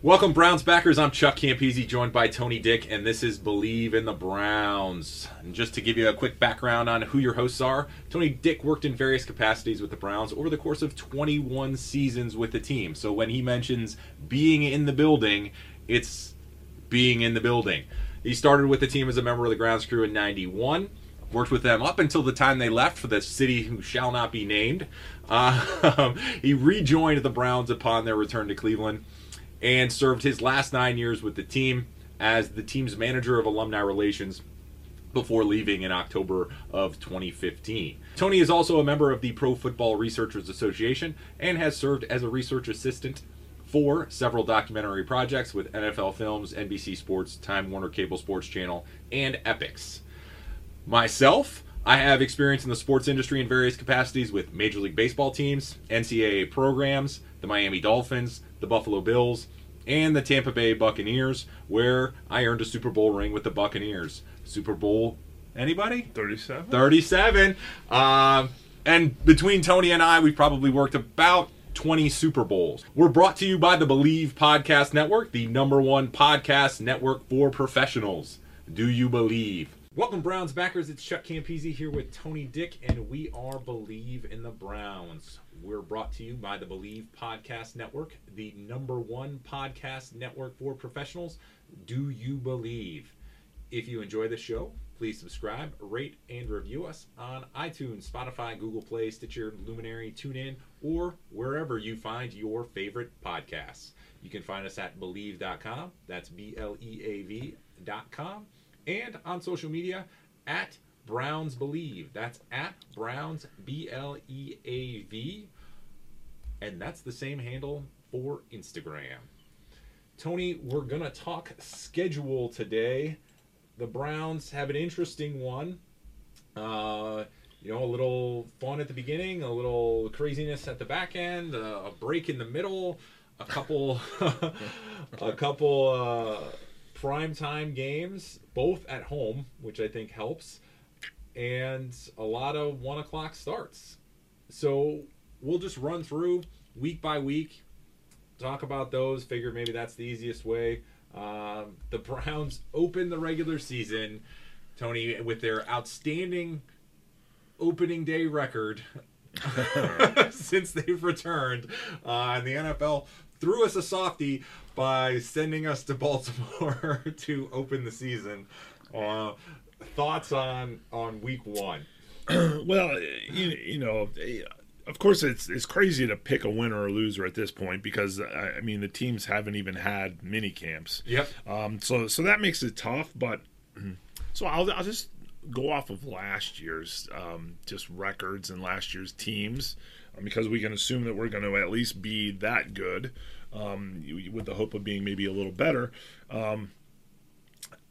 Welcome, Browns backers. I'm Chuck Campese, joined by Tony Dick, and this is Bleav in the Browns. And just to give you a quick background on who your hosts are, Tony Dick worked in various capacities with the Browns over the course of 21 seasons with the team. So when he mentions being in the building, it's being in the building. He started with the team as a member of the grounds crew in 91 worked with them up until the time they left for the city who shall not be named. Uh, he rejoined the Browns upon their return to Cleveland and served his last nine years with the team as the team's manager of alumni relations before leaving in October of 2015. Tony is also a member of the Pro Football Researchers Association and has served as a research assistant for several documentary projects with NFL Films, NBC Sports, Time Warner Cable Sports Channel, and Epix. Myself, I have experience in the sports industry in various capacities with Major League Baseball teams, NCAA programs, the Miami Dolphins, the Buffalo Bills, and the Tampa Bay Buccaneers, where I earned a Super Bowl ring with the Buccaneers. Super Bowl, anybody? 37? 37. Um, and between Tony and I, we've probably worked about 20 Super Bowls. We're brought to you by the Bleav Podcast Network, the number one podcast network for professionals. Do you believe? Welcome, Browns backers. It's Chuck Campese here with Tony Dick, and we are Bleav in the Browns. We're brought to you by the Bleav Podcast Network, the number one podcast network for professionals. Do you believe? If you enjoy the show, please subscribe, rate, and review us on iTunes, Spotify, Google Play, Stitcher, Luminary, TuneIn, or wherever you find your favorite podcasts. You can find us at Bleav.com. That's B L E A V.com. And on social media at Browns Bleav. That's at Browns B L E A V. And that's the same handle for Instagram. Tony, we're going to talk schedule today the Browns have an interesting one. Uh, you know, a little fun at the beginning, a little craziness at the back end, uh, a break in the middle, a couple, a couple uh, prime time games, both at home, which I think helps, and a lot of one o'clock starts. So we'll just run through week by week, talk about those. Figure maybe that's the easiest way. Um, the Browns open the regular season, Tony, with their outstanding opening day record since they've returned. Uh, and the NFL threw us a softie by sending us to Baltimore to open the season. Uh, thoughts on on week one? well, you, you know, of course, it's it's crazy to pick a winner or loser at this point because I mean the teams haven't even had mini camps. Yep. Um, so so that makes it tough. But so I'll I'll just go off of last year's um, just records and last year's teams because we can assume that we're going to at least be that good um, with the hope of being maybe a little better. Um,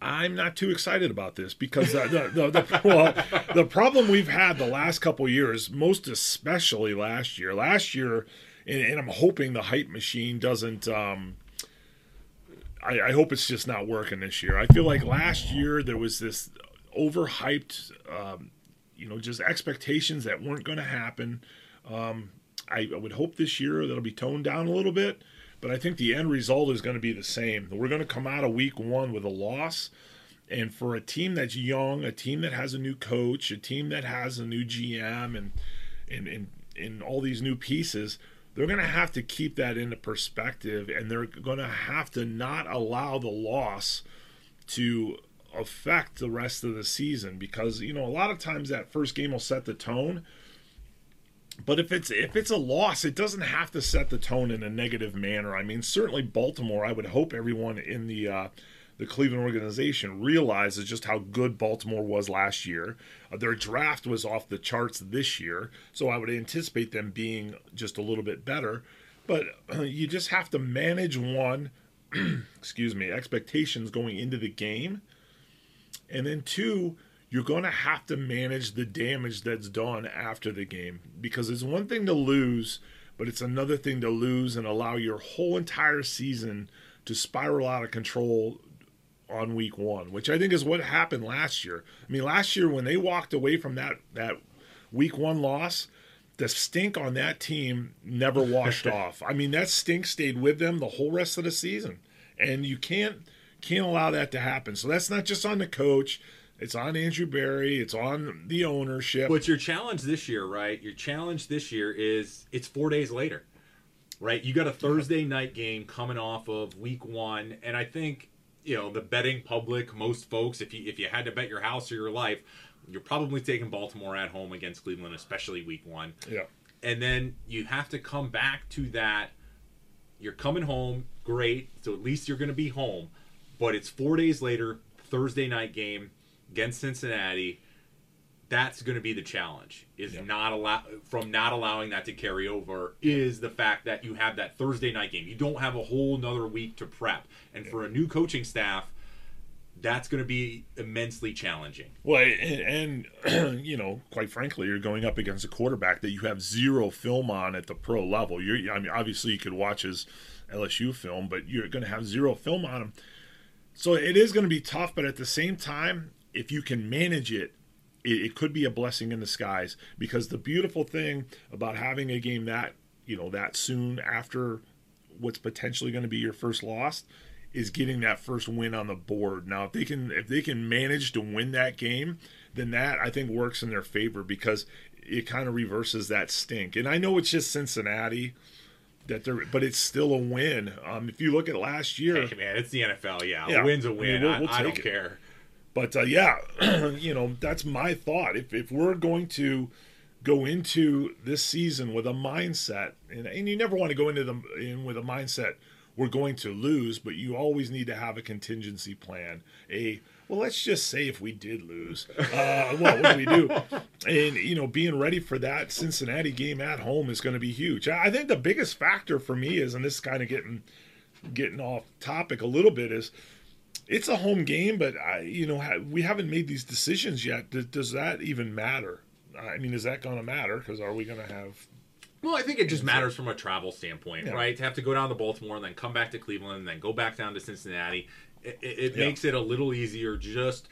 I'm not too excited about this because the the, the, well, the problem we've had the last couple years, most especially last year. Last year, and, and I'm hoping the hype machine doesn't. Um, I, I, hope it's just not working this year. I feel like last year there was this overhyped um, you know, just expectations that weren't going to happen. Um, I, would hope this year that'll be toned down a little bit, but I think the end result is going to be the same. We're going to come out of week one with a loss. And for a team that's young, a team that has a new coach, a team that has a new GM and and and, and all these new pieces, they're going to have to keep that into perspective and they're going to have to not allow the loss to affect the rest of the season because you know a lot of times that first game will set the tone but if it's if it's a loss it doesn't have to set the tone in a negative manner i mean certainly baltimore i would hope everyone in the uh, the Cleveland organization realizes just how good Baltimore was last year. Uh, their draft was off the charts this year, so I would anticipate them being just a little bit better. But uh, you just have to manage one, excuse me, expectations going into the game. And then two, you're going to have to manage the damage that's done after the game because it's one thing to lose, but it's another thing to lose and allow your whole entire season to spiral out of control on week one, which I think is what happened last year. I mean, last year when they walked away from that that week one loss, the stink on that team never washed off. I mean, that stink stayed with them the whole rest of the season, and you can't can't allow that to happen. So that's not just on the coach. It's on Andrew Berry. It's on the ownership. What's your challenge this year, right? Your challenge this year is it's four days later, right? You got a Thursday night game coming off of week one, and I think you know the betting public, most folks, if you if you had to bet your house or your life, you're probably taking Baltimore at home against Cleveland, especially week one. Yeah. And then you have to come back to that. You're coming home, great. So at least you're going to be home. But it's four days later, Thursday night game against Cincinnati. That's going to be the challenge. Is Yep. not allow from not allowing that to carry over is the fact that you have that Thursday night game. You don't have a whole nother week to prep, and for a new coaching staff, that's going to be immensely challenging. Well, and, and you know, quite frankly, you're going up against a quarterback that you have zero film on at the pro level. You're, I mean, obviously you could watch his LSU film, but you're going to have zero film on him. So it is going to be tough, but at the same time, if you can manage it, it, it could be a blessing in disguise. Because the beautiful thing about having a game that you know that soon after what's potentially going to be your first loss is getting that first win on the board. Now, if they can if they can manage to win that game, then that I think works in their favor because it kind of reverses that stink. And I know it's just Cincinnati that they're, but it's still a win. Um, if you look at last year, Hey man, it's the NFL. Yeah, Yeah. a win's a I mean, win. we'll- I, we'll I don't it. care. But uh, yeah, you know that's my thought. If if we're going to go into this season with a mindset, and, and you never want to go into the in with a mindset we're going to lose, but you always need to have a contingency plan. A well, let's just say if we did lose, uh, what do we do? And you know, being ready for that Cincinnati game at home is going to be huge. I I think the biggest factor for me is, and this is kind of getting getting off topic a little bit, is it's a home game, but I, you know, we haven't made these decisions yet. Does, that even matter? I mean, is that going to matter? Because are we going to have? Well, I think it just matters from a travel standpoint, Yeah. right? To have to go down to Baltimore and then come back to Cleveland and then go back down to Cincinnati, it, it, it Yeah. makes it a little easier. Just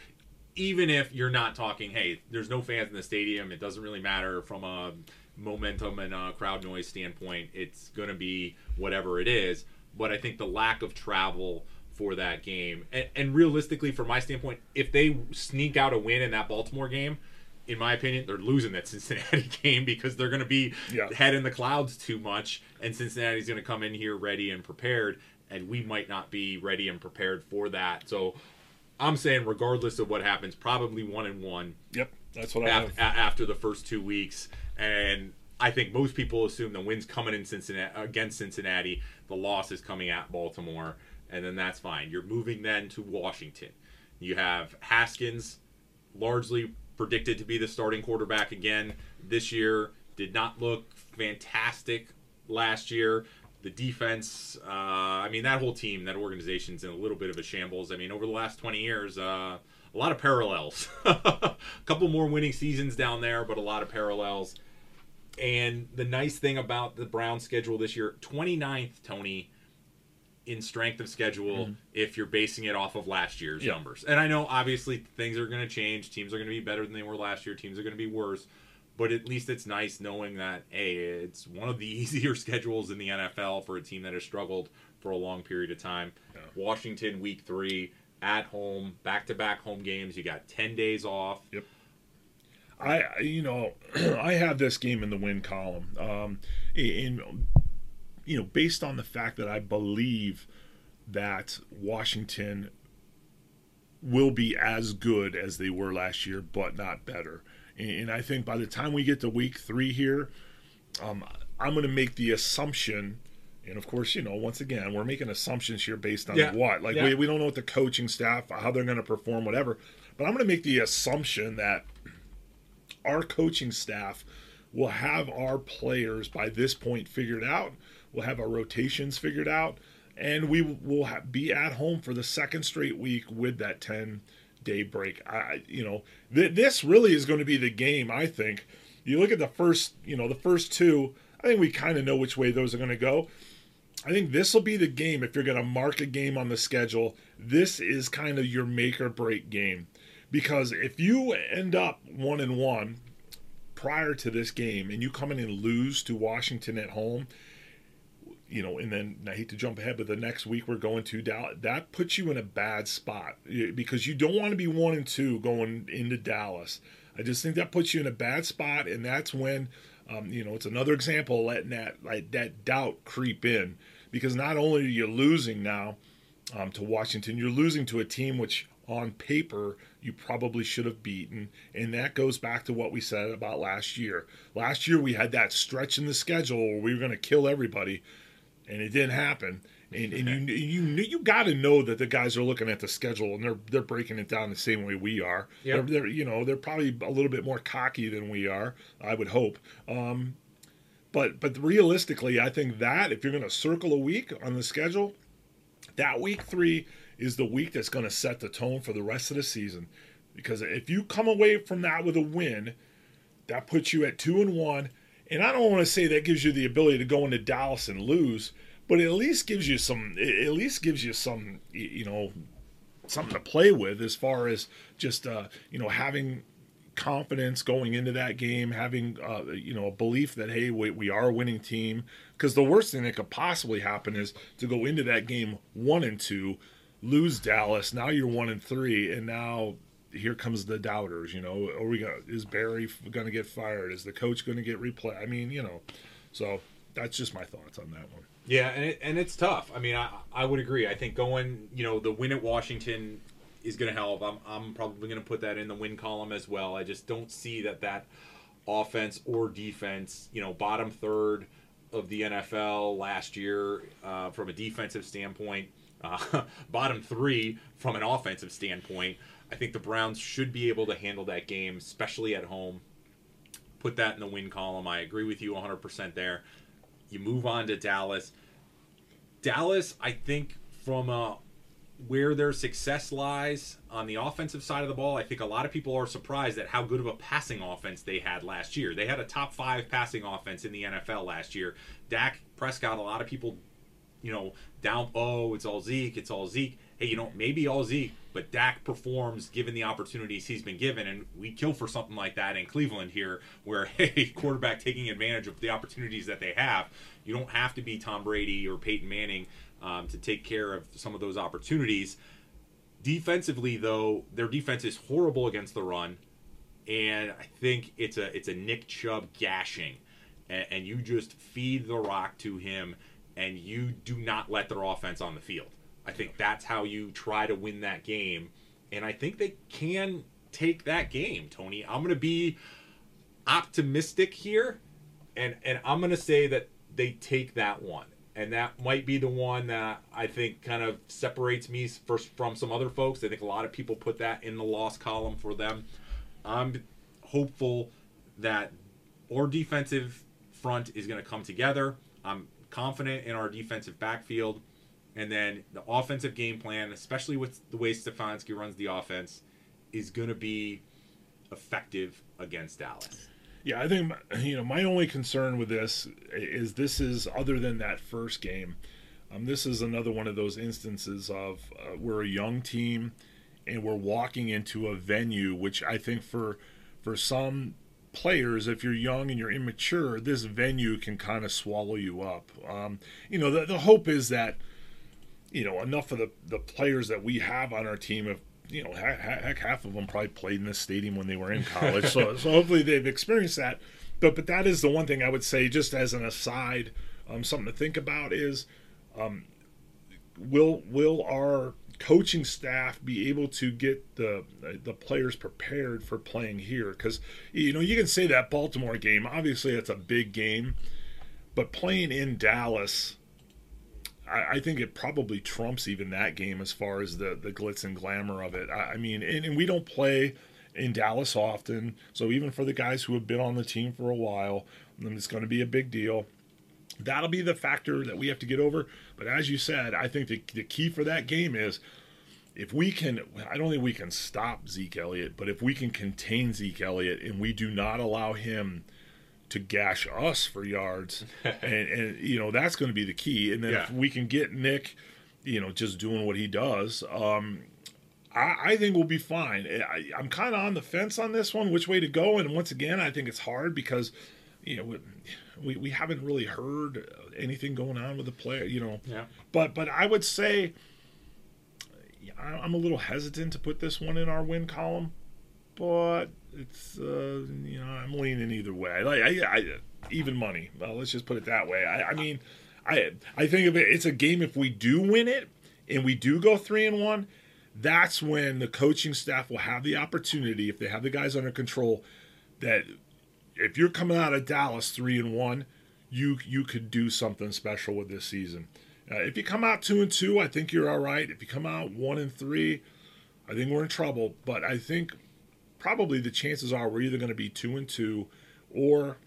even if you're not talking, hey, there's no fans in the stadium, it doesn't really matter from a momentum and a crowd noise standpoint. It's going to be whatever it is. But I think the lack of travel for that game, and, and realistically, from my standpoint, if they sneak out a win in that Baltimore game. In my opinion, they're losing that Cincinnati game because they're going to be Yeah. head in the clouds too much, and Cincinnati's going to come in here ready and prepared, and we might not be ready and prepared for that. So I'm saying, regardless of what happens, probably one and one Yep, that's what I af- have. after the first two weeks, and I think most people assume the win's coming in Cincinnati against Cincinnati, the loss is coming at Baltimore, and then that's fine. You're moving then to Washington. You have Haskins, largely predicted to be the starting quarterback again this year. Did not look fantastic last year. The defense, uh, I mean, that whole team, that organization's in a little bit of a shambles. I mean, over the last 20 years, uh, a lot of parallels. a couple more winning seasons down there, but a lot of parallels. And the nice thing about the Browns schedule this year, 29th, Tony, in strength of schedule if you're basing it off of last year's Yeah. numbers. And I know obviously things are going to change. Teams are going to be better than they were last year. Teams are going to be worse. But at least it's nice knowing that hey, it's one of the easier schedules in the NFL for a team that has struggled for a long period of time. Washington week 3 at home, back-to-back home games. You got 10 days off. I, I- you know, I have this game in the win column. Um, in, you know, based on the fact that I believe that Washington will be as good as they were last year, but not better. And, and I think by the time we get to week three here, um, I'm going to make the assumption. And of course, you know, once again, we're making assumptions here based on Yeah. what? Like, Yeah. we, we don't know what the coaching staff, how they're going to perform, whatever. But I'm going to make the assumption that our coaching staff will have our players by this point figured out. We'll have our rotations figured out, and we will ha- be at home for the second straight week with that 10 day break. I, you know, th- this really is going to be the game. I think. You look at the first, you know, the first two. I think we kind of know which way those are going to go. I think this will be the game if you're going to mark a game on the schedule. This is kind of your make or break game because if you end up one and one prior to this game and you come in and lose to Washington at home, you know, and then I hate to jump ahead, but the next week we're going to Dallas. That puts you in a bad spot because you don't want to be one and two going into Dallas. I just think that puts you in a bad spot, and that's when, um, you know, it's another example of letting that like that doubt creep in because not only are you losing now um, to Washington, you're losing to a team which on paper you probably should have beaten, and that goes back to what we said about last year. Last year we had that stretch in the schedule where we were going to kill everybody and it didn't happen. And, and you you you got to know that the guys are looking at the schedule and they're they're breaking it down the same way we are. Yep. They're, they're you know they're probably a little bit more cocky than we are. I would hope. Um, but but realistically, I think that if you're going to circle a week on the schedule, that week three is the week that's going to set the tone for the rest of the season. Because if you come away from that with a win, that puts you at two and one. And I don't want to say that gives you the ability to go into Dallas and lose, but it at least gives you some. At least gives you some. You know, something to play with as far as just uh, you know having confidence going into that game, having uh, you know a belief that hey we, we are a winning team. Because the worst thing that could possibly happen is to go into that game one and two, lose Dallas. Now you're one and three, and now here comes the doubters. You know, are we gonna is Berry going to get fired? Is the coach going to get replaced? I mean, you know, so that's just my thoughts on that one. Yeah, and it, and it's tough. I mean, I I would agree. I think going, you know, the win at Washington is going to help. I'm I'm probably going to put that in the win column as well. I just don't see that that offense or defense, you know, bottom third of the NFL last year uh, from a defensive standpoint, uh, bottom three from an offensive standpoint. I think the Browns should be able to handle that game, especially at home. Put that in the win column. I agree with you 100% there. You move on to Dallas. Dallas, I think, from uh, where their success lies on the offensive side of the ball, I think a lot of people are surprised at how good of a passing offense they had last year. They had a top five passing offense in the NFL last year. Dak Prescott, a lot of people, you know, down, oh, it's all Zeke, it's all Zeke. Hey, you know, maybe all Zeke, but Dak performs given the opportunities he's been given. And we kill for something like that in Cleveland here, where, hey, quarterback taking advantage of the opportunities that they have. You don't have to be Tom Brady or Peyton Manning um, to take care of some of those opportunities. Defensively, though, their defense is horrible against the run, and I think it's a it's a Nick Chubb gashing, and, and you just feed the rock to him, and you do not let their offense on the field. I think that's how you try to win that game, and I think they can take that game. Tony, I'm going to be optimistic here, and and I'm going to say that they take that one and that might be the one that I think kind of separates me first from some other folks. I think a lot of people put that in the loss column for them. I'm hopeful that our defensive front is going to come together. I'm confident in our defensive backfield, and then the offensive game plan, especially with the way Stefanski runs the offense, is going to be effective against Dallas. Yeah, I think you know my only concern with this is this is other than that first game. Um, this is another one of those instances of uh, we're a young team and we're walking into a venue which I think for for some players, if you're young and you're immature, this venue can kind of swallow you up. Um, you know, the, the hope is that you know enough of the the players that we have on our team have you know heck, heck half of them probably played in this stadium when they were in college, so so hopefully they've experienced that. But but that is the one thing I would say, just as an aside, um, something to think about is. Um, will will our coaching staff be able to get the the players prepared for playing here because you know you can say that Baltimore game obviously it's a big game but playing in Dallas I, I, think it probably trumps even that game as far as the the glitz and glamour of it I, I mean and, and we don't play in Dallas often so even for the guys who have been on the team for a while it's going to be a big deal That'll be the factor that we have to get over. But as you said, I think the, the key for that game is if we can, I don't think we can stop Zeke Elliott, but if we can contain Zeke Elliott and we do not allow him to gash us for yards, and, and you know that's going to be the key. And then yeah. if we can get Nick, you know, just doing what he does, um, I, I, think we'll be fine. I, I'm kind of on the fence on this one, which way to go. And once again, I think it's hard because you know we, we haven't really heard anything going on with the player, you know. Yeah. But but I would say I'm a little hesitant to put this one in our win column, but it's uh, you know I'm leaning either way. Like I, I even money. Well, let's just put it that way. I, I mean, I I think of it. It's a game if we do win it and we do go three and one. That's when the coaching staff will have the opportunity, if they have the guys under control, that if you're coming out of Dallas three and one, you you could do something special with this season. Uh, if you come out two and two, I think you're all right. If you come out one and three, I think we're in trouble. But I think probably the chances are we're either going to be two and two, or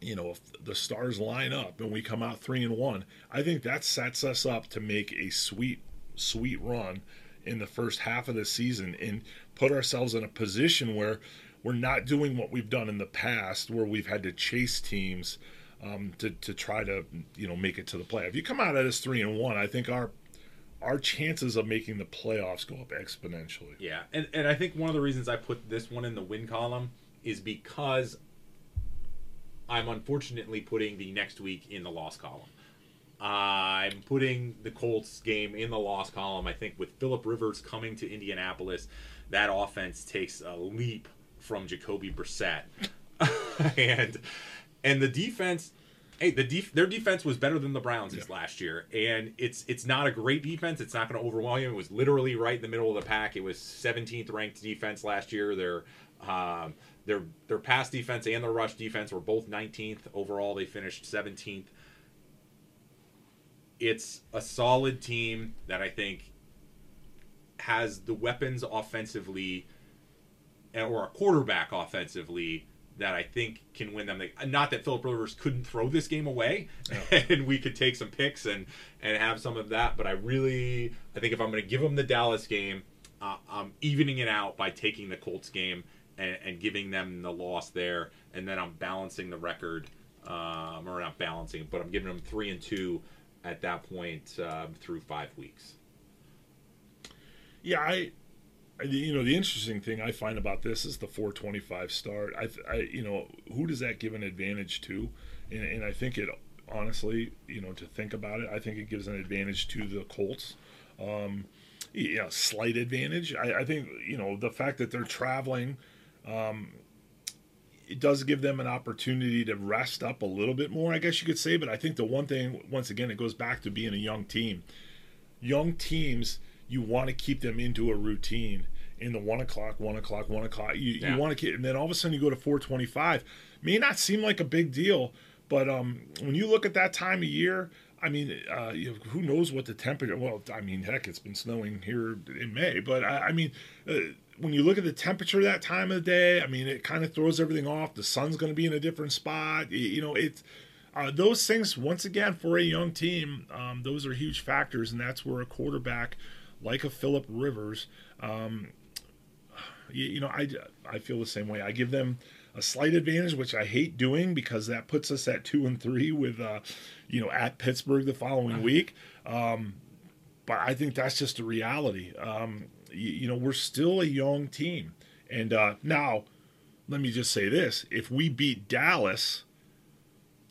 you know if the stars line up and we come out three and one, I think that sets us up to make a sweet sweet run in the first half of the season and put ourselves in a position where we're not doing what we've done in the past where we've had to chase teams um, to, to try to you know make it to the play. If you come out at us three and one, I think our our chances of making the playoffs go up exponentially. Yeah, and and I think one of the reasons I put this one in the win column is because I'm unfortunately putting the next week in the loss column. I'm putting the Colts game in the loss column. I think with Philip Rivers coming to Indianapolis, that offense takes a leap from Jacoby Brissett, and and the defense. Hey, the def- their defense was better than the Browns' yeah. last year, and it's it's not a great defense. It's not going to overwhelm you. It was literally right in the middle of the pack. It was 17th ranked defense last year. Their um, their their pass defense and their rush defense were both 19th overall. They finished 17th. It's a solid team that I think has the weapons offensively or a quarterback offensively that I think can win them. Not that Philip Rivers couldn't throw this game away, and we could take some picks and and have some of that. But I really, I think if I'm going to give them the Dallas game, uh, I'm evening it out by taking the Colts game and, and, giving them the loss there, and then I'm balancing the record, um, or not balancing, but I'm giving them three and two at that point uh, through five weeks. Yeah, I you know the interesting thing I find about this is the 425 start. I, I you know who does that give an advantage to, and, and, I think it honestly, you know, to think about it, I think it gives an advantage to the Colts. Um, yeah, slight advantage. I, I think you know the fact that they're traveling. Um, it does give them an opportunity to rest up a little bit more, I guess you could say. But I think the one thing, once again, it goes back to being a young team. Young teams you want to keep them into a routine in the one o'clock, one o'clock, one o'clock. You, yeah. you want to keep, and then all of a sudden you go to 425. May not seem like a big deal, but um, when you look at that time of year, I mean, uh, you know, who knows what the temperature? Well, I mean, heck, it's been snowing here in May, but I, I mean, uh, when you look at the temperature that time of the day, I mean, it kind of throws everything off. The sun's going to be in a different spot. You, you know, it's uh, those things. Once again, for a young team, um, those are huge factors, and that's where a quarterback like a Philip Rivers. Um, you, you, know, I, I feel the same way. I give them a slight advantage, which I hate doing because that puts us at two and three with, uh, you know, at Pittsburgh the following week. Um, but I think that's just a reality. Um, you, you, know, we're still a young team, and uh, now let me just say this: if we beat Dallas,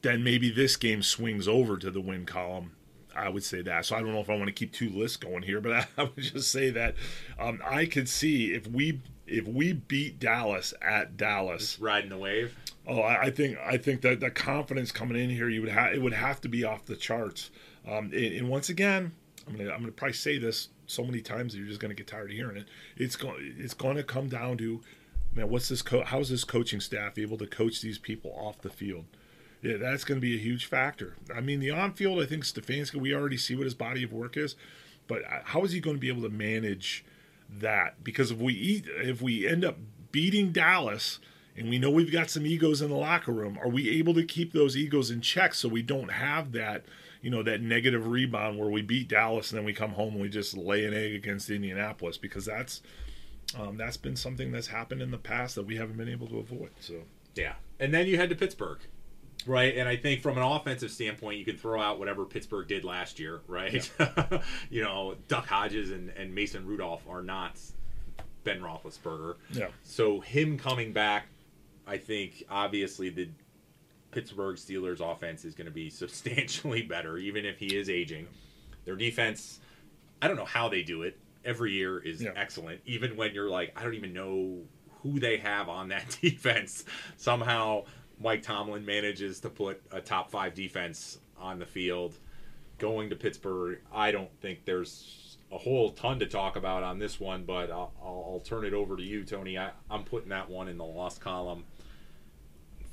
then maybe this game swings over to the win column. I would say that. So I don't know if I want to keep two lists going here, but I, I would just say that um, I could see if we if we beat Dallas at Dallas, Just riding the wave. Oh, I, I think I think that the confidence coming in here, you would have it would have to be off the charts. Um, and, and, once again, I'm gonna I'm gonna probably say this so many times that you're just gonna get tired of hearing it. It's going it's going to come down to man, what's this? Co- how's this coaching staff able to coach these people off the field? Yeah, that's going to be a huge factor. I mean, the on field, I think Stefanski, we already see what his body of work is, but uh, how is he going to be able to manage that? Because if we eat, if we end up beating Dallas, and we know we've got some egos in the locker room, are we able to keep those egos in check so we don't have that, you know, that negative rebound where we beat Dallas and then we come home and we just lay an egg against Indianapolis? Because that's um, that's been something that's happened in the past that we haven't been able to avoid. So yeah, and then you head to Pittsburgh right? And I think from an offensive standpoint, you can throw out whatever Pittsburgh did last year, right? Yeah. you know, Duck Hodges and, and Mason Rudolph are not Ben Roethlisberger. Yeah. So him coming back, I think obviously the Pittsburgh Steelers offense is going to be substantially better, even if he is aging. Their defense, I don't know how they do it. Every year is yeah. excellent, even when you're like, I don't even know who they have on that defense. Somehow Mike Tomlin manages to put a top five defense on the field. Going to Pittsburgh, I don't think there's a whole ton to talk about on this one, but I'll, I'll turn it over to you, Tony. I, I'm putting that one in the lost column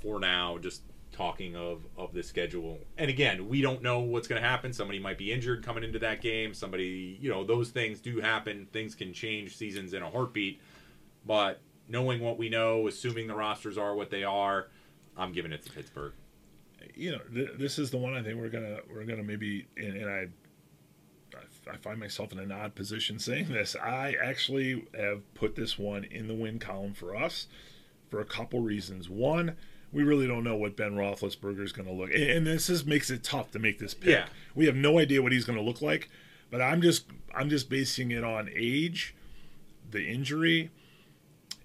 for now, just talking of, of the schedule. And again, we don't know what's going to happen. Somebody might be injured coming into that game. Somebody, you know, those things do happen. Things can change seasons in a heartbeat. But knowing what we know, assuming the rosters are what they are, I'm giving it to Pittsburgh. You know, th- this is the one I think we're gonna we're gonna maybe and, and I I find myself in an odd position saying this. I actually have put this one in the win column for us for a couple reasons. One, we really don't know what Ben Roethlisberger is going to look, and this is makes it tough to make this pick. Yeah. We have no idea what he's going to look like, but I'm just I'm just basing it on age, the injury,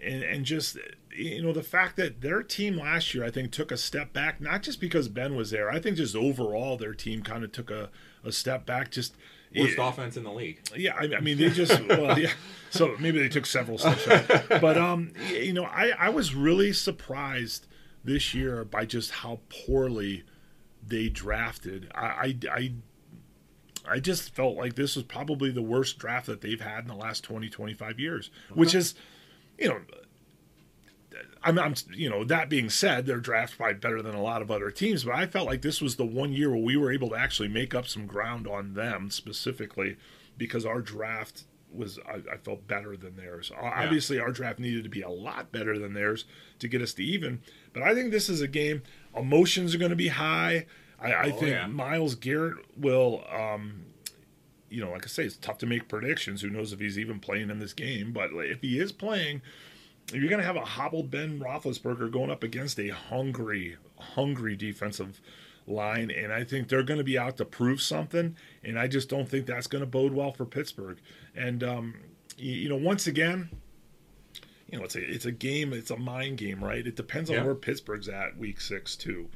and and just you know the fact that their team last year I think took a step back not just because Ben was there I think just overall their team kind of took a, a step back just worst it, offense in the league. Yeah I, I mean they just well yeah. So maybe they took several steps back. but um you know I I was really surprised this year by just how poorly they drafted. I I, I I just felt like this was probably the worst draft that they've had in the last 20, 25 years, which is, you know, I'm, I'm, you know, that being said, their draft probably better than a lot of other teams, but I felt like this was the one year where we were able to actually make up some ground on them specifically because our draft was, I, I felt better than theirs. Yeah. Obviously, our draft needed to be a lot better than theirs to get us to even, but I think this is a game. Emotions are going to be high. I, I oh, think yeah. Myles Garrett will, um, you know, like I say, it's tough to make predictions. Who knows if he's even playing in this game? But if he is playing, you're going to have a hobbled Ben Roethlisberger going up against a hungry, hungry defensive line, and I think they're going to be out to prove something. And I just don't think that's going to bode well for Pittsburgh. And um, you, you, know, once again, you know, it's a it's a game, it's a mind game, right? It depends on yeah. where Pittsburgh's at week six too.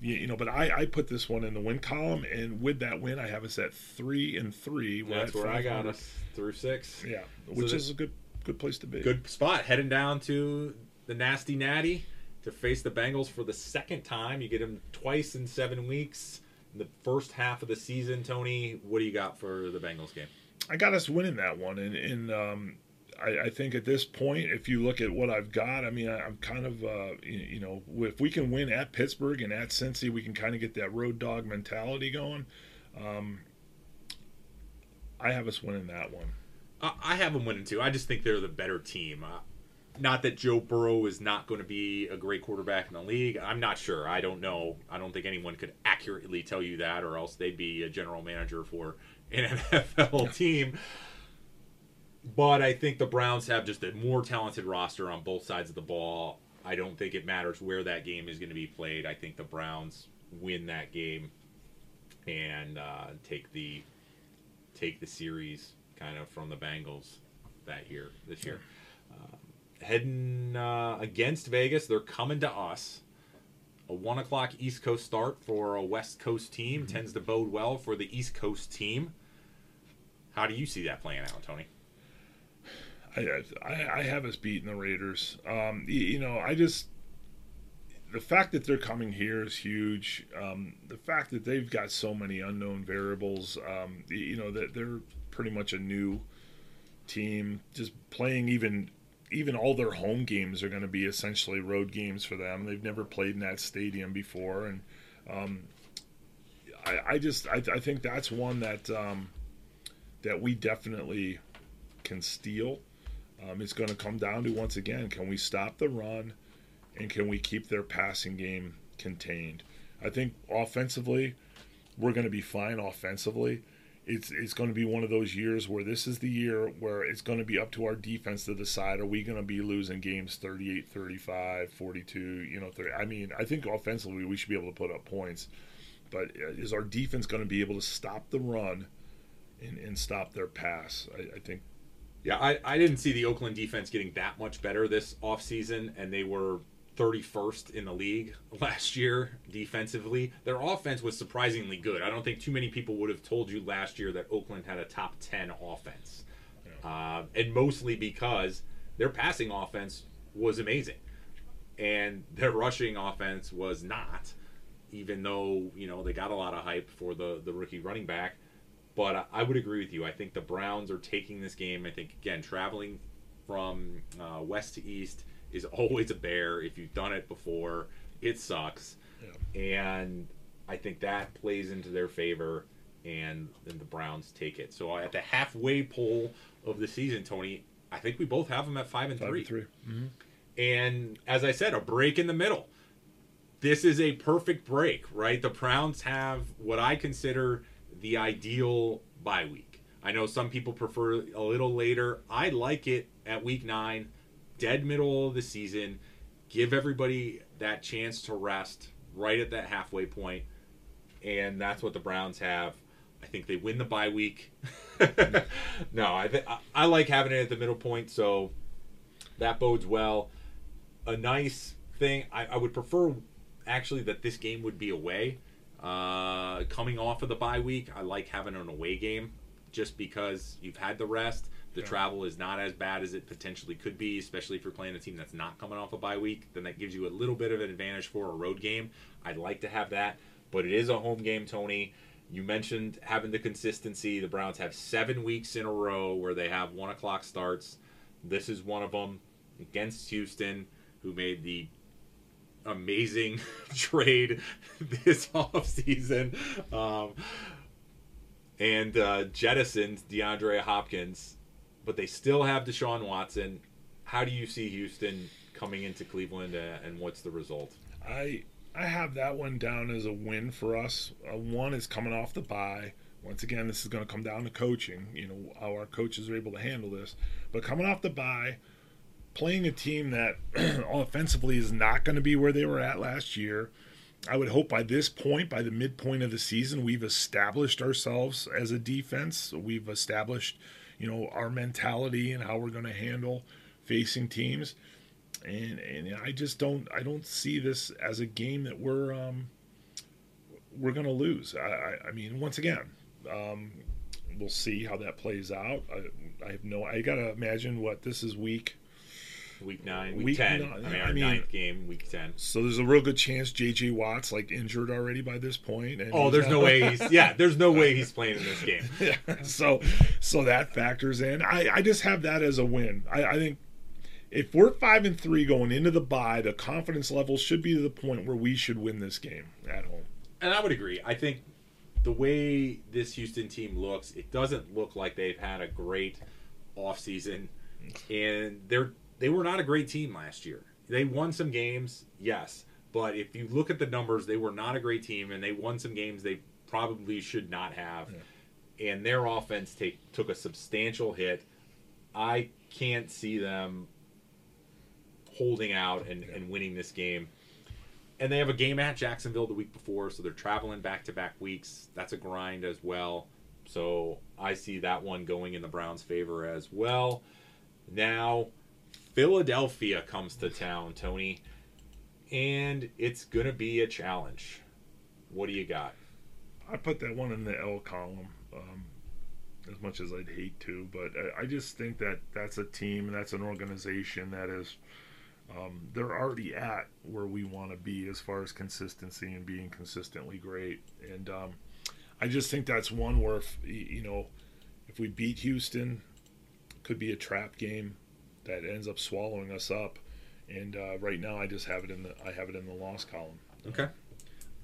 You, you, know, but I, I put this one in the win column, and with that win, I have us at three and three. That's where I got us through six. Yeah, which so is a good good place to be. Good spot. Heading down to the Nasty Natty to face the Bengals for the second time. You get them twice in seven weeks. In the first half of the season, Tony, what do you got for the Bengals game? I got us winning that one, and, and um, I, I, think at this point, if you look at what I've got, I mean, I, am kind of, uh, you, you, know, if we can win at Pittsburgh and at Cincy, we can kind of get that road dog mentality going. Um, I have us winning that one. I have them winning too. I just think they're the better team. Uh, not that Joe Burrow is not going to be a great quarterback in the league. I'm not sure. I don't know. I don't think anyone could accurately tell you that, or else they'd be a general manager for an NFL team. But I think the Browns have just a more talented roster on both sides of the ball. I don't think it matters where that game is going to be played. I think the Browns win that game and uh, take the take the series kind of from the Bengals that year this year. Uh, heading uh, against Vegas, they're coming to us. A one o'clock East Coast start for a West Coast team Mm-hmm. tends to bode well for the East Coast team. How do you see that playing out, Tony? I, I I have us beating the Raiders. Um, you, you know, I just the fact that they're coming here is huge. Um, the fact that they've got so many unknown variables. Um, you know that they're pretty much a new team. Just playing even even all their home games are going to be essentially road games for them. They've never played in that stadium before, and um, I, I just I, I think that's one that um, that we definitely can steal. Um, it's going to come down to once again, can we stop the run, and can we keep their passing game contained? I think offensively, we're going to be fine offensively. It's it's going to be one of those years where this is the year where it's going to be up to our defense to decide are we going to be losing games 38 35 42 you know 30 I mean I think offensively we should be able to put up points but uh, is our defense going to be able to stop the run and, and stop their pass? I, I think Yeah, I, I didn't see the Oakland defense getting that much better this offseason, and they were 31st in the league last year defensively. Their offense was surprisingly good. I don't think too many people would have told you last year that Oakland had a top 10 offense. Uh, and mostly because their passing offense was amazing. And their rushing offense was not, even though, you know, they got a lot of hype for the, the rookie running back. But I- I would agree with you. I think the Browns are taking this game. I think, again, traveling from uh, west to east is always a bear. If you've done it before, it sucks. And I think that plays into their favor, and then the Browns take it. So at the halfway poll of the season, Tony, I think we both have them at five and five three. and three mm-hmm. And as I said, a break in the middle. This is a perfect break, right? The Browns have what I consider the ideal bye week. I know some people prefer a little later. I like it at week nine, dead middle of the season. Give everybody that chance to rest right at that halfway point, and that's what the Browns have. I think they win the bye week. no, I, th- I like having it at the middle point, so that bodes well. A nice thing, I, I would prefer actually that this game would be away. Uh, coming off of the bye week, I like having an away game just because you've had the rest. The travel is not as bad as it potentially could be, especially if you're playing a team that's not coming off a bye week. Then that gives you a little bit of an advantage for a road game. I'd like to have that, but it is a home game, Tony. You mentioned having the consistency. The Browns have seven weeks in a row where they have one o'clock starts. This is one of them against Houston, who made the amazing trade this offseason um, and uh, jettisoned DeAndre Hopkins, but they still have Deshaun Watson. How do you see Houston coming into Cleveland, uh, and what's the result? I I have that one down as a win for us. Uh, one is coming off the bye. Once again, this is going to come down to coaching. You know how our coaches are able to handle this. But coming off the bye, playing a team that offensively is not going to be where they were at last year. I would hope by this point, by the midpoint of the season, we've established ourselves as a defense. We've established, you know, our mentality and how we're going to handle facing teams and and I just don't I don't see this as a game that we're um, we're gonna lose. I, I, I mean, once again, um, we'll see how that plays out. I, I have no. I gotta imagine what this is week. Week nine, week, Week ten. nine, I mean, I mean- ninth game, week ten. So there's a real good chance J.J. Watt's like injured already by this point. And Oh, there's no way he's yeah. There's no way he's playing in this game. Yeah, so so that factors in. I, I just have that as a win. I, I think if we're five and three going into the bye, the confidence level should be to the point where we should win this game at home. And I would agree. I think the way this Houston team looks, it doesn't look like they've had a great offseason. Mm. And they're they were not a great team last year. They won some games, yes. But if you look at the numbers, they were not a great team and they won some games they probably should not have. And their offense take took a substantial hit. I can't see them holding out and, and winning this game. And they have a game at Jacksonville the week before, so they're traveling back to back weeks. That's a grind as well. So I see that one going in the Browns' favor as well. Now, Philadelphia comes to town, Tony, and it's going to be a challenge. What do you got? I put that one in the L column. Um, as much as I'd hate to, but I, I, just think that that's a team, that's an organization that is, um, they're already at where we want to be as far as consistency and being consistently great. And um, I just think that's one where, if, you know, if we beat Houston, could be a trap game that ends up swallowing us up. And uh, right now, I just have it in the I have it in the loss column. Okay,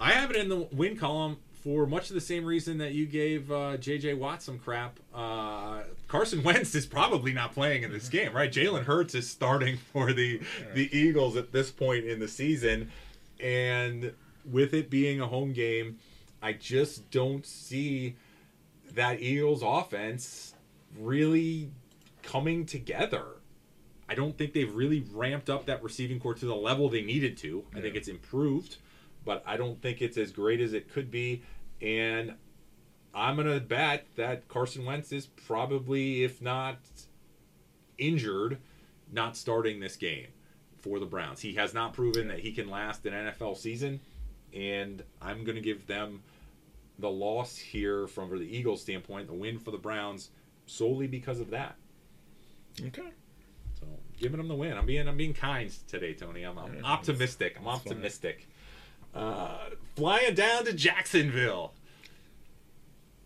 I have it in the win column for much of the same reason that you gave uh, J.J. Watt some crap. Uh, Carson Wentz is probably not playing in this game, right? Jalen Hurts is starting for the the Eagles at this point in the season, and with it being a home game, I just don't see that Eagles offense really coming together. I don't think they've really ramped up that receiving corps to the level they needed to. I think it's improved, but I don't think it's as great as it could be. And I'm going to bet that Carson Wentz is probably, if not injured, not starting this game for the Browns. He has not proven that he can last an NFL season. And I'm going to give them the loss here from the Eagles standpoint, the win for the Browns, solely because of that. Okay. Giving them the win. I'm being I'm being kind today, Tony. I'm, I'm optimistic. I'm optimistic. Uh, flying down to Jacksonville.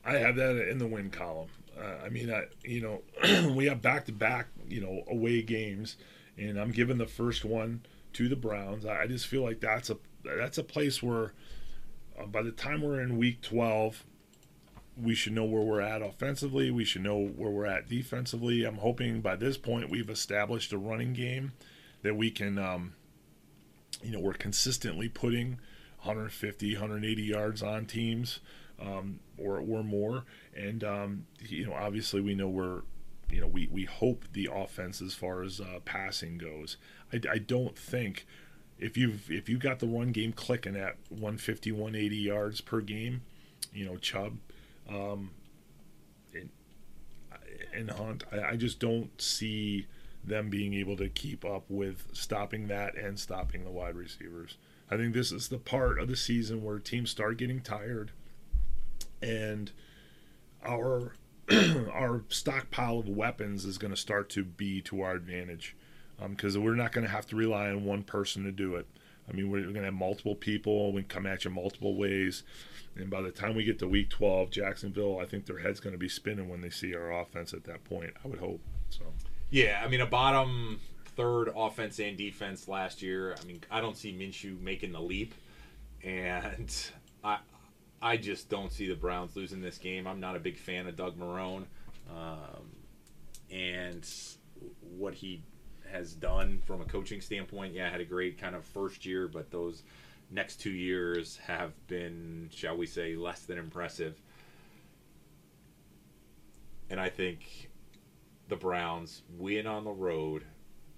I have that in the win column. Uh, I mean, I you know we have back to back you know away games, and I'm giving the first one to the Browns. I, I just feel like that's a that's a place where uh, by the time we're in week 12, we should know where we're at offensively. We should know where we're at defensively. I'm hoping by this point we've established a running game that we can, um, you know, we're consistently putting 150, 180 yards on teams um, or, or more. And, um, you know, obviously we know we're, you know, we, we hope the offense as far as uh, passing goes. I, I don't think if you've if you got the run game clicking at 150, 180 yards per game, you know, Chubb um, and Hunt, I, I just don't see them being able to keep up with stopping that and stopping the wide receivers. I think this is the part of the season where teams start getting tired and our our stockpile of weapons is going to start to be to our advantage because um, we're not going to have to rely on one person to do it. I mean, we're going to have multiple people. We come at you multiple ways. And by the time we get to week 12, Jacksonville, I think their head's going to be spinning when they see our offense at that point. I would hope. So. Yeah, I mean, a bottom third offense and defense last year. I mean, I don't see Minshew making the leap, and I I just don't see the Browns losing this game. I'm not a big fan of Doug Marrone, um, and what he has done from a coaching standpoint. Yeah, I had a great kind of first year, but those next two years have been, shall we say, less than impressive. And I think the Browns win on the road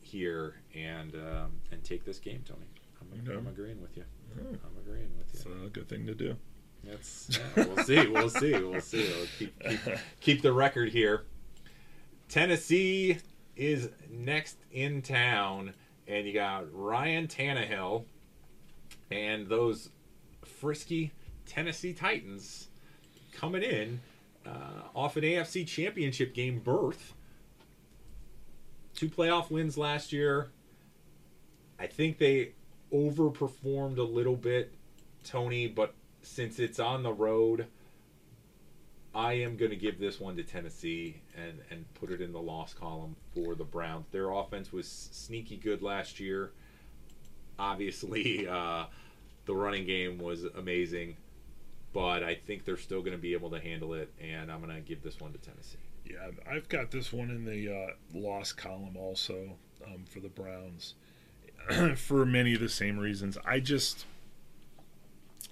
here and um, and take this game, Tony. I'm, I'm agreeing with you. I'm agreeing with you. It's a good thing to do. That's yeah, we'll see. We'll see. We'll see. We'll keep, keep, keep the record here. Tennessee is next in town, and you got Ryan Tannehill and those frisky Tennessee Titans coming in uh, off an AFC Championship game berth. Two playoff wins last year. I think they overperformed a little bit, Tony, but since it's on the road, I am going to give this one to Tennessee and and put it in the loss column for the Browns. Their offense was sneaky good last year. Obviously, uh, the running game was amazing, but I think they're still going to be able to handle it, and I'm going to give this one to Tennessee. Yeah, I've got this one in the uh, loss column also um, for the Browns for many of the same reasons. I just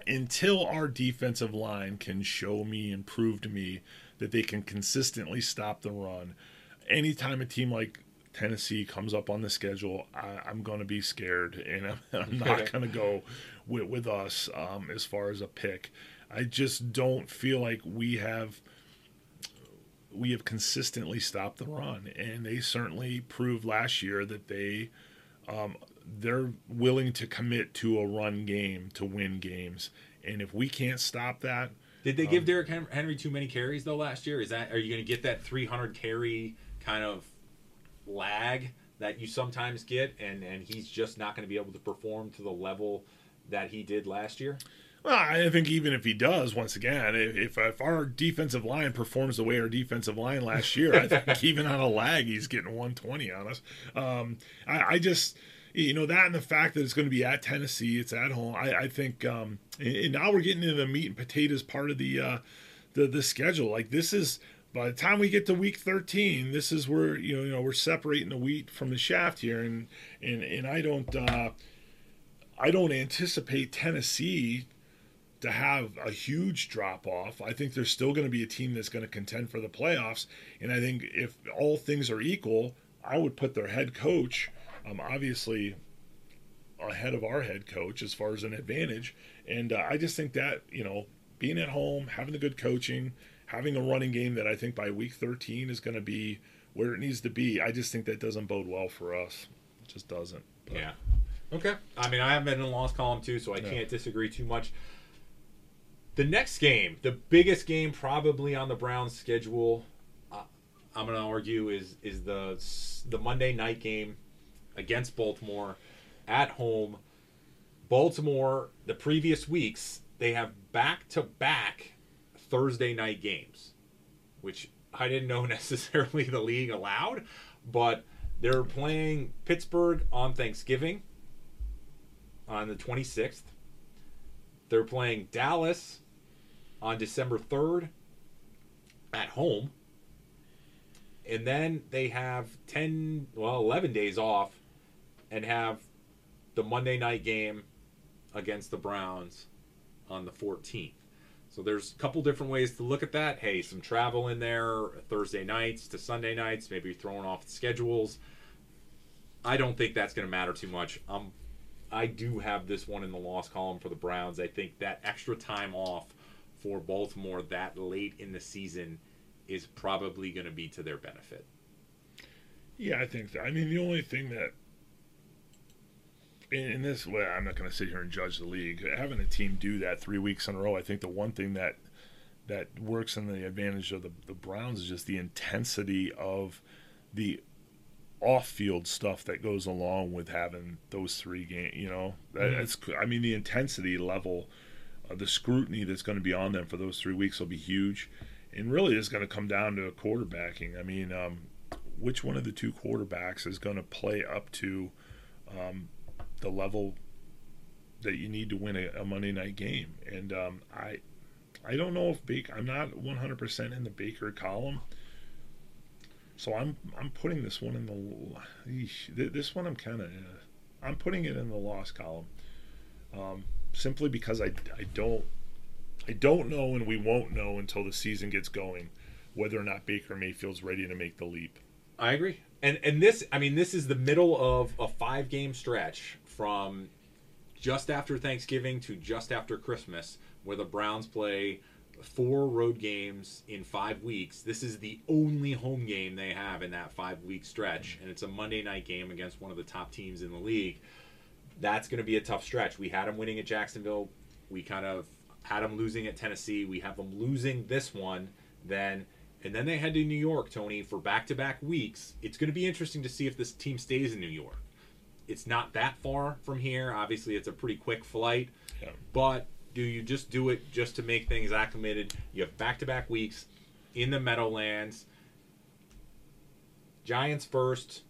until our defensive line can show me and prove to me that they can consistently stop the run, anytime a team like Tennessee comes up on the schedule, I, am going to be scared, and I'm, I'm not going to go with, with us um, as far as a pick. I just don't feel like we have we have consistently stopped the run, and they certainly proved last year that they um, they're willing to commit to a run game to win games. And if we can't stop that, did they give um, Derrick Henry too many carries though last year? Is that are you going to get that 300 carry kind of lag that you sometimes get, and and he's just not going to be able to perform to the level that he did last year? Well, I think even if he does, once again, if, if our defensive line performs the way our defensive line last year, I think even on a lag, he's getting 120 on us. Um, I, I, just, you know, that and the fact that it's going to be at Tennessee, it's at home. I, I think, um, and now we're getting into the meat and potatoes part of the uh, the the schedule. Like this is by the time we get to week 13, this is where you know, you know we're separating the wheat from the shaft here, and and and I don't. Uh, I don't anticipate Tennessee to have a huge drop off. I think there's still going to be a team that's going to contend for the playoffs. And I think if all things are equal, I would put their head coach, um, obviously, ahead of our head coach as far as an advantage. And uh, I just think that, you know, being at home, having the good coaching, having a running game that I think by week 13 is going to be where it needs to be, I just think that doesn't bode well for us. It just doesn't. But. Yeah. Okay. I mean, I have been in the loss column too, so I yeah. can't disagree too much. The next game, the biggest game probably on the Browns' schedule, uh, I'm going to argue is is the the Monday night game against Baltimore at home. Baltimore, the previous weeks, they have back to back Thursday night games, which I didn't know necessarily the league allowed, but they're playing Pittsburgh on Thanksgiving on the 26th. They're playing Dallas on December 3rd at home. And then they have 10, well, 11 days off and have the Monday night game against the Browns on the 14th. So there's a couple different ways to look at that. Hey, some travel in there, Thursday nights to Sunday nights, maybe throwing off the schedules. I don't think that's going to matter too much. Um, I do have this one in the loss column for the Browns. I think that extra time off for Baltimore that late in the season is probably going to be to their benefit. Yeah, I think so. I mean, the only thing that in, in this way, I'm not going to sit here and judge the league. Having a team do that three weeks in a row, I think the one thing that that works in the advantage of the, the Browns is just the intensity of the off-field stuff that goes along with having those three games. You know, that's mm-hmm. I mean the intensity level uh, the scrutiny that's going to be on them for those three weeks will be huge. And really, it's going to come down to quarterbacking. I mean, um, which one of the two quarterbacks is going to play up to um, the level that you need to win a, a Monday night game? And um, I, I don't know if Baker. I'm not 100% in the Baker column. So I'm I'm putting this one in the this one I'm kind of uh, I'm putting it in the loss column. Um, simply because I, I don't I don't know and we won't know until the season gets going whether or not Baker Mayfield's ready to make the leap. I agree. And and this I mean this is the middle of a 5 game stretch from just after Thanksgiving to just after Christmas where the Browns play four road games in 5 weeks. This is the only home game they have in that 5 week stretch and it's a Monday night game against one of the top teams in the league that's going to be a tough stretch. We had them winning at Jacksonville. We kind of had them losing at Tennessee. We have them losing this one. Then and then they head to New York, Tony, for back-to-back weeks. It's going to be interesting to see if this team stays in New York. It's not that far from here. Obviously, it's a pretty quick flight. Yeah. But do you just do it just to make things acclimated? You have back-to-back weeks in the Meadowlands. Giants first,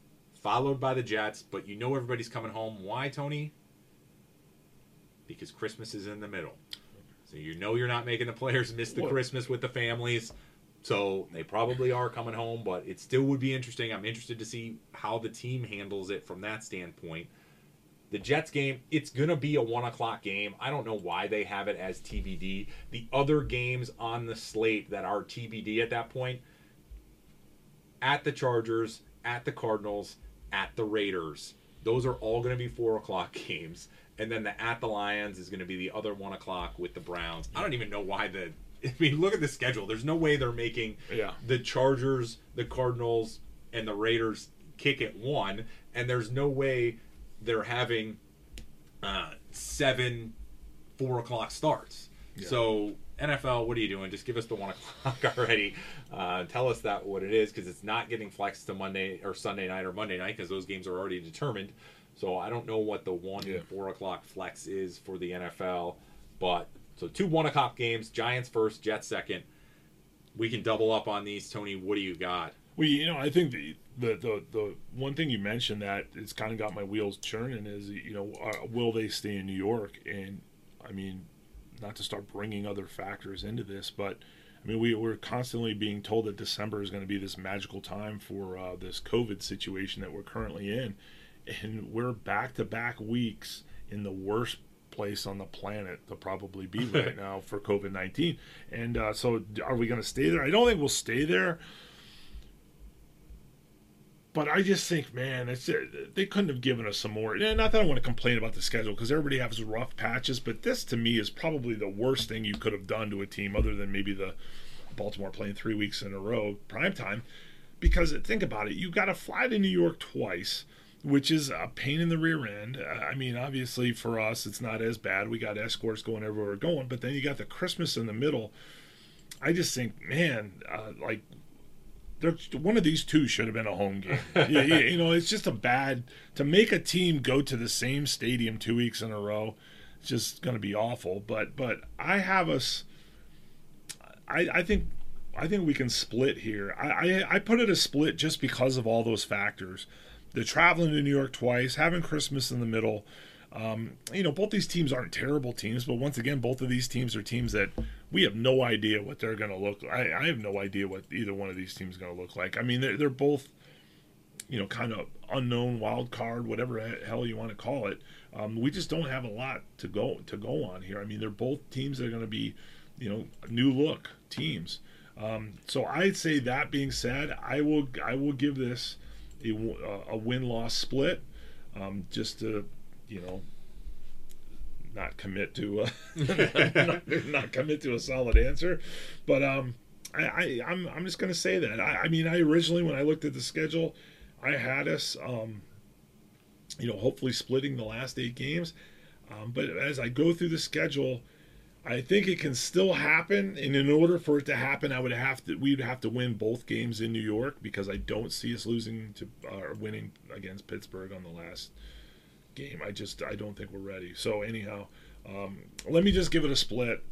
followed by the Jets, but you know everybody's coming home. Why, Tony? Because Christmas is in the middle. So you know you're not making the players miss the what? Christmas with the families. So they probably are coming home, but it still would be interesting. I'm interested to see how the team handles it from that standpoint. The Jets game, it's going to be a one o'clock game. I don't know why they have it as TBD. The other games on the slate that are TBD at that point, at the Chargers, at the Cardinals, at the Raiders. Those are all going to be four o'clock games, and then the at the Lions is going to be the other one o'clock with the Browns. I don't even know why the. I mean, look at the schedule. There's no way they're making Yeah. the Chargers, the Cardinals, and the Raiders kick at one, and there's no way they're having uh, seven four o'clock starts. So NFL, what are you doing? Just give us the one o'clock already. Uh, tell us that what it is because it's not getting flexed to Monday or Sunday night or Monday night because those games are already determined. So I don't know what the one Yeah. four o'clock flex is for the NFL, but so two one o'clock games: Giants first, Jets second. We can double up on these, Tony. What do you got? Well, you know, I think the the the, the one thing you mentioned that it's kind of got my wheels churning is you know uh, will they stay in New York? And I mean, not to start bringing other factors into this, but I mean we we're constantly being told that December is going to be this magical time for uh, this COVID situation that we're currently in, and we're back to back weeks in the worst place on the planet to probably be right now for COVID nineteen. And uh, so, are we going to stay there? I don't think we'll stay there but I just think, man, it's uh, they couldn't have given us some more. Yeah, Not that I want to complain about the schedule because everybody has rough patches, but this to me is probably the worst thing you could have done to a team, other than maybe the Baltimore playing three weeks in a row prime time. Because think about it, you got to fly to New York twice, which is a pain in the rear end. I mean, obviously for us, it's not as bad. We got escorts going everywhere we're going, but then you got the Christmas in the middle. I just think, man, uh, like one of these two should have been a home game. yeah, yeah, you know, it's just a bad to make a team go to the same stadium two weeks in a row. It's just going to be awful. But but I have us. I I think I think we can split here. I, I I put it a split just because of all those factors. The traveling to New York twice, having Christmas in the middle. Um, you know, both these teams aren't terrible teams, but once again, both of these teams are teams that we have no idea what they're going to look. I, I have no idea what either one of these teams going to look like. I mean, they're, they're both, you know, kind of unknown wild card, whatever hell you want to call it. Um, we just don't have a lot to go to go on here. I mean, they're both teams that are going to be, you know, new look teams. Um, so I'd say that being said, I will I will give this a, a win loss split, um, just to you know not commit to a, not, not commit to a solid answer, but um, I, I I'm I'm just gonna say that I, I mean I originally when I looked at the schedule, I had us um, you know hopefully splitting the last eight games, um, but as I go through the schedule. I think it can still happen, and in order for it to happen, I would have to we'd have to win both games in New York because I don't see us losing to uh, or winning against Pittsburgh on the last game. I just I don't think we're ready. So anyhow, um, let me just give it a split.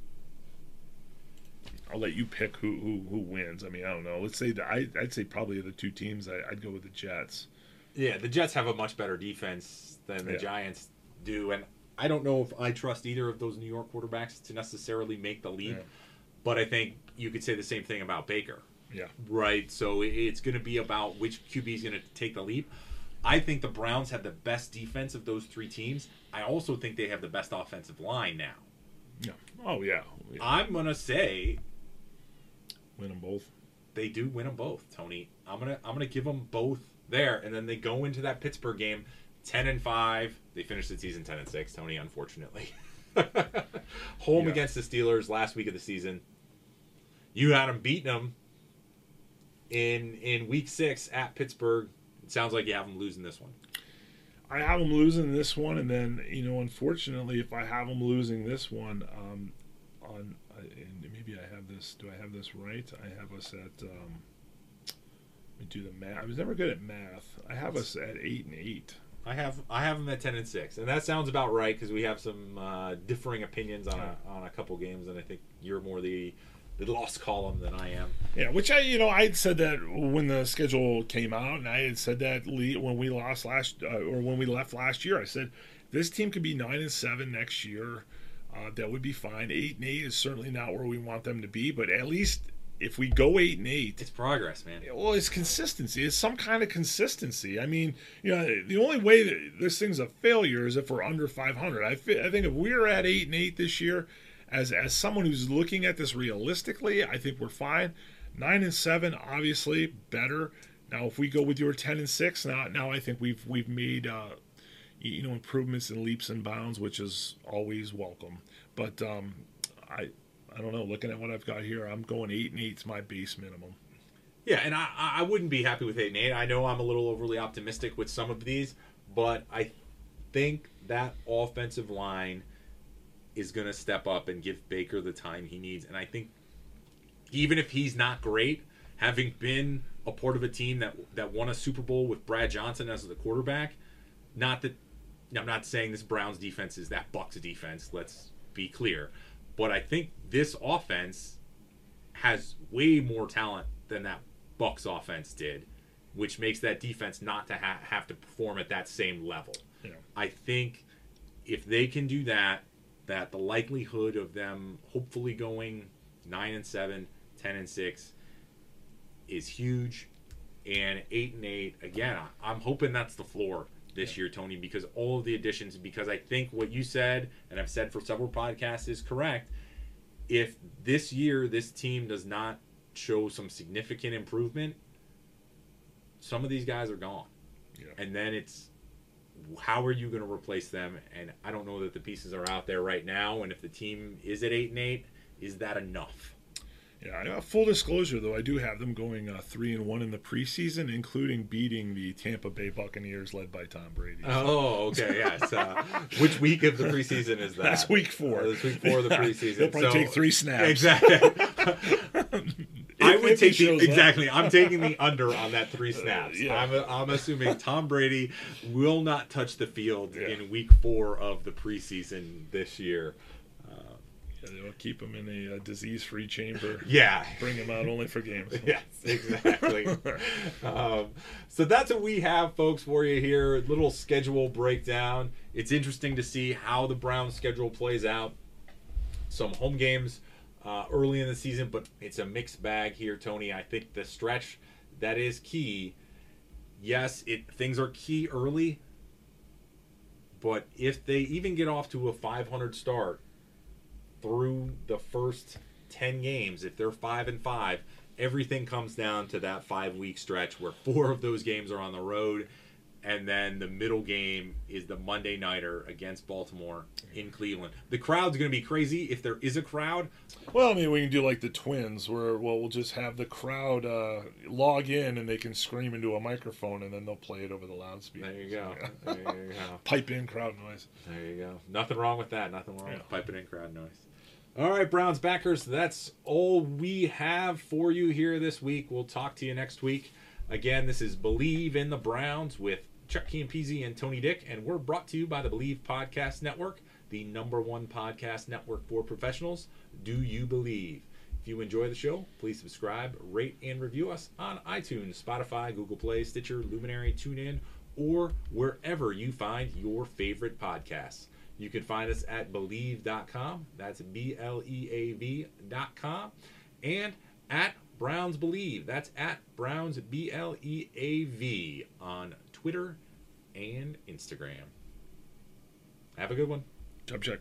I'll let you pick who who, who wins. I mean I don't know. Let's say that I I'd say probably the two teams. I, I'd go with the Jets. Yeah, the Jets have a much better defense than the Yeah. Giants do, and I don't know if I trust either of those New York quarterbacks to necessarily make the leap. Yeah. But I think you could say the same thing about Baker, Yeah. right? So it's going to be about which QB is going to take the leap. I think the Browns have the best defense of those three teams. I also think they have the best offensive line now. Yeah. Oh yeah. yeah. I'm going to say Win them both. they do win them both, Tony. I'm gonna I'm gonna give them both there, and then they go into that Pittsburgh game, ten and five. They finished the season ten and six. Tony, unfortunately, home Yeah. against the Steelers last week of the season. You had them beating them in in week six at Pittsburgh. It sounds like you have them losing this one. I have them losing this one, and then you know, unfortunately, if I have them losing this one, um, on I- and maybe I have this. Do I have this right? I have us at. Um, let me do the math. I was never good at math. I have us at eight and eight. I have I have them at ten and six, and that sounds about right because we have some uh, differing opinions on a, on a couple games, and I think you're more the the lost column than I am. Yeah, which I, you know, I had said that when the schedule came out, and I had said that when we lost last, uh, or when we left last year. I said this team could be nine and seven next year. Uh, that would be fine. Eight and eight is certainly not where we want them to be, but at least if we go eight and eight, It's progress, man. well, it's consistency. It's some kind of consistency. I mean, you know, the only way that this thing's a failure is if we're under 500. I, fi- I think if we're at eight and eight this year, as as someone who's looking at this realistically, I think we're fine. Nine and seven, obviously better. now if we go with your 10 and 6 now now I think we've we've made uh, you know improvements and leaps and bounds which is always welcome but um, I I don't know looking at what I've got here I'm going 8 and 8 is my base minimum Yeah, and I, I wouldn't be happy with eight and eight. I know I'm a little overly optimistic with some of these, but I think that offensive line is going to step up and give Baker the time he needs. And I think even if he's not great, having been a part of a team that that won a Super Bowl with Brad Johnson as the quarterback, not that I'm not saying this Browns defense is that Bucks defense. Let's be clear, but I think this offense has way more talent than that Bucks offense did, which makes that defense not to ha- have to perform at that same level. Yeah. I think if they can do that, that the likelihood of them hopefully going 9 and 7, 10 and 6 is huge and 8 and 8 again, I'm hoping that's the floor this year, Tony, because all of the additions because I think what you said and I've said for several podcasts is correct. If this year this team does not show some significant improvement, some of these guys are gone. Yeah. And then it's how are you going to replace them? And I don't know that the pieces are out there right now. And if the team is at eight and eight, is that enough? Yeah, uh, full disclosure though, I do have them going uh, three and one in the preseason, including beating the Tampa Bay Buccaneers, led by Tom Brady. Oh, okay, yes. Uh, which week of the preseason is that? That's week four. Uh, that's week four of the preseason. He'll probably So- take three snaps. Exactly. I would take the, exactly. I'm taking the under on that three snaps. yeah. I'm, I'm assuming Tom Brady will not touch the field Yeah. in week four of the preseason this year. Yeah, they'll keep him in a uh, disease-free chamber. Yeah, Bring him out only for games. yes, exactly. um, so that's what we have, folks, for you here. Little schedule breakdown. It's interesting to see how the Browns' schedule plays out. Some home games uh, early in the season, but it's a mixed bag here, Tony. I think the stretch that is key. Yes, it things are key early, but if they even get off to a 500 start through the first 10 games, if they're 5 and 5, everything comes down to that 5 week stretch where four of those games are on the road and then the middle game is the Monday nighter against Baltimore in Cleveland. The crowd's going to be crazy if there is a crowd. Well, I mean, we can do like the Twins, where well, we'll just have the crowd uh, log in and they can scream into a microphone, and then they'll play it over the loudspeaker. There you go. There you go. Pipe in crowd noise. There you go. Nothing wrong with that. Nothing wrong Yeah. with piping in crowd noise. All right, Browns backers, that's all we have for you here this week. We'll talk to you next week. Again, this is Bleav in the Browns with Chuck Campese and Tony Dick, and we're brought to you by the Bleav Podcast Network, the number one podcast network for professionals. Do you believe? If you enjoy the show, please subscribe, rate, and review us on iTunes, Spotify, Google Play, Stitcher, Luminary, TuneIn, or wherever you find your favorite podcasts. You can find us at Bleav.com. That's B L E A V.com. And at Browns Bleav. That's at Browns B L E A V on Twitter and Instagram. Have a good one. Job check.